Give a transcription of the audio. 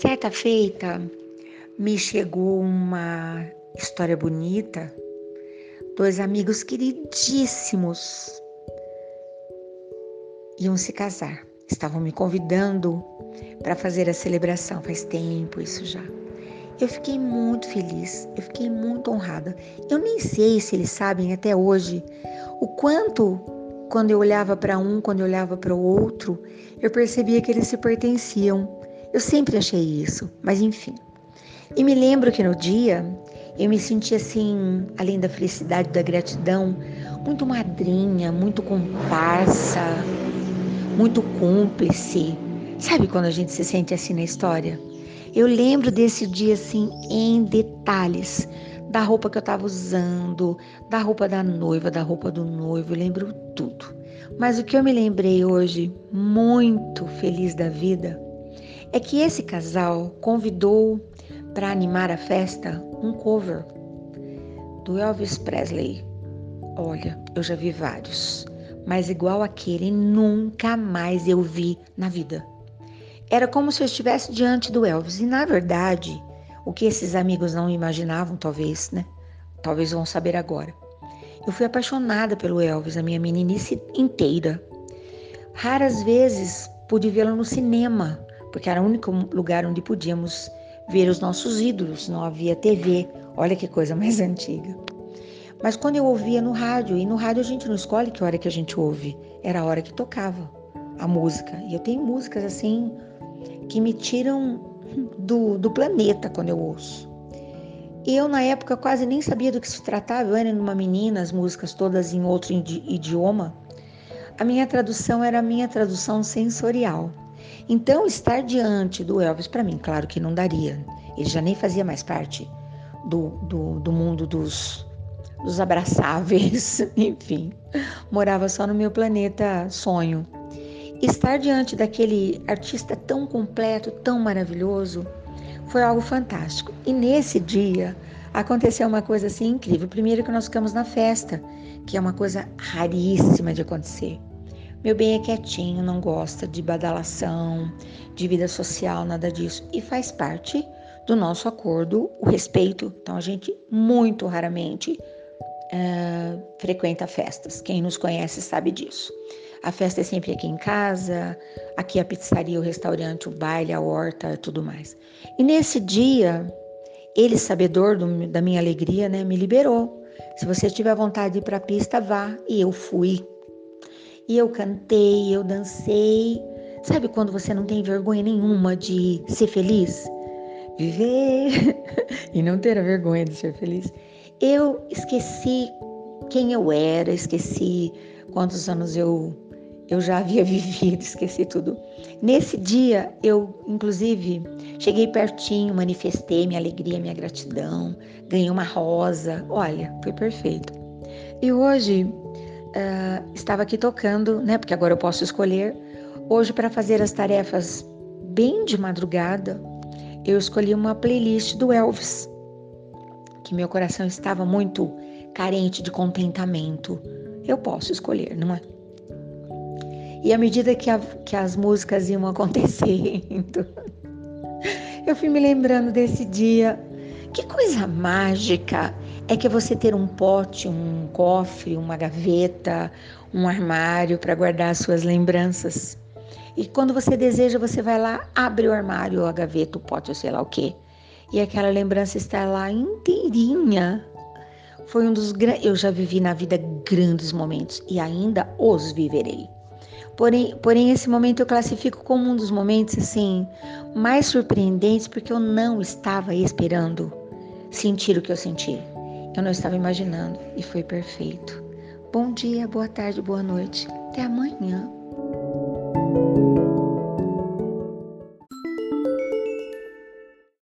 Certa feita, me chegou uma história bonita. Dois amigos queridíssimos iam se casar. Estavam me convidando para fazer a celebração. Faz tempo isso já. Eu fiquei muito feliz, eu fiquei muito honrada. Eu nem sei se eles sabem até hoje o quanto, quando eu olhava para um, quando eu olhava para o outro, eu percebia que eles se pertenciam. Eu sempre achei isso, mas enfim. E me lembro que no dia eu me senti assim, além da felicidade, da gratidão, muito madrinha, muito comparsa, muito cúmplice. Sabe quando a gente se sente assim na história? Eu lembro desse dia assim em detalhes, da roupa que eu estava usando, da roupa da noiva, da roupa do noivo, eu lembro tudo. Mas o que eu me lembrei hoje, muito feliz da vida, é que esse casal convidou para animar a festa um cover do Elvis Presley. Olha, eu já vi vários, mas igual aquele nunca mais eu vi na vida. Era como se eu estivesse diante do Elvis. E na verdade, o que esses amigos não imaginavam, talvez, né? Talvez vão saber agora. Eu fui apaixonada pelo Elvis a minha meninice inteira. Raras vezes pude vê-lo no cinema, porque era o único lugar onde podíamos ver os nossos ídolos, não havia TV. Olha que coisa mais antiga. Mas quando eu ouvia no rádio, e no rádio a gente não escolhe que hora que a gente ouve, era a hora que tocava a música. E eu tenho músicas assim que me tiram do, do planeta quando eu ouço. E eu, na época, quase nem sabia do que se tratava. Eu era uma menina, as músicas todas em outro idioma. A minha tradução era a minha tradução sensorial. Então, estar diante do Elvis, para mim, claro que não daria. Ele já nem fazia mais parte do, do, do mundo dos, dos abraçáveis, enfim. Morava só no meu planeta sonho. Estar diante daquele artista tão completo, tão maravilhoso, foi algo fantástico. E nesse dia aconteceu uma coisa assim incrível. Primeiro que nós ficamos na festa, que é uma coisa raríssima de acontecer. Meu bem é quietinho, não gosta de badalação, de vida social, nada disso. E faz parte do nosso acordo o respeito. Então a gente muito raramente uh, frequenta festas. Quem nos conhece sabe disso. A festa é sempre aqui em casa, aqui a pizzaria, o restaurante, o baile, a horta, tudo mais. E nesse dia, ele, sabedor do, da minha alegria, né, me liberou. Se você tiver vontade de ir para a pista, vá. E eu fui. E eu cantei, eu dancei. Sabe quando você não tem vergonha nenhuma de ser feliz? Viver e não ter a vergonha de ser feliz. Eu esqueci quem eu era, esqueci quantos anos eu eu já havia vivido, esqueci tudo. Nesse dia, eu, inclusive, cheguei pertinho, manifestei minha alegria, minha gratidão, ganhei uma rosa. Olha, foi perfeito. E hoje, uh, estava aqui tocando, né? Porque agora eu posso escolher. Hoje, para fazer as tarefas bem de madrugada, eu escolhi uma playlist do Elvis, que meu coração estava muito carente de contentamento. Eu posso escolher, não é? E à medida que, a, que as músicas iam acontecendo, eu fui me lembrando desse dia. Que coisa mágica é que você ter um pote, um cofre, uma gaveta, um armário para guardar as suas lembranças. E quando você deseja, você vai lá, abre o armário, a gaveta, o pote, ou sei lá o quê. E aquela lembrança está lá inteirinha. Foi um dos grandes. Eu já vivi na vida grandes momentos e ainda os viverei. Porém, porém, esse momento eu classifico como um dos momentos assim mais surpreendentes porque eu não estava esperando sentir o que eu senti. Eu não estava imaginando e foi perfeito. Bom dia, boa tarde, boa noite. Até amanhã.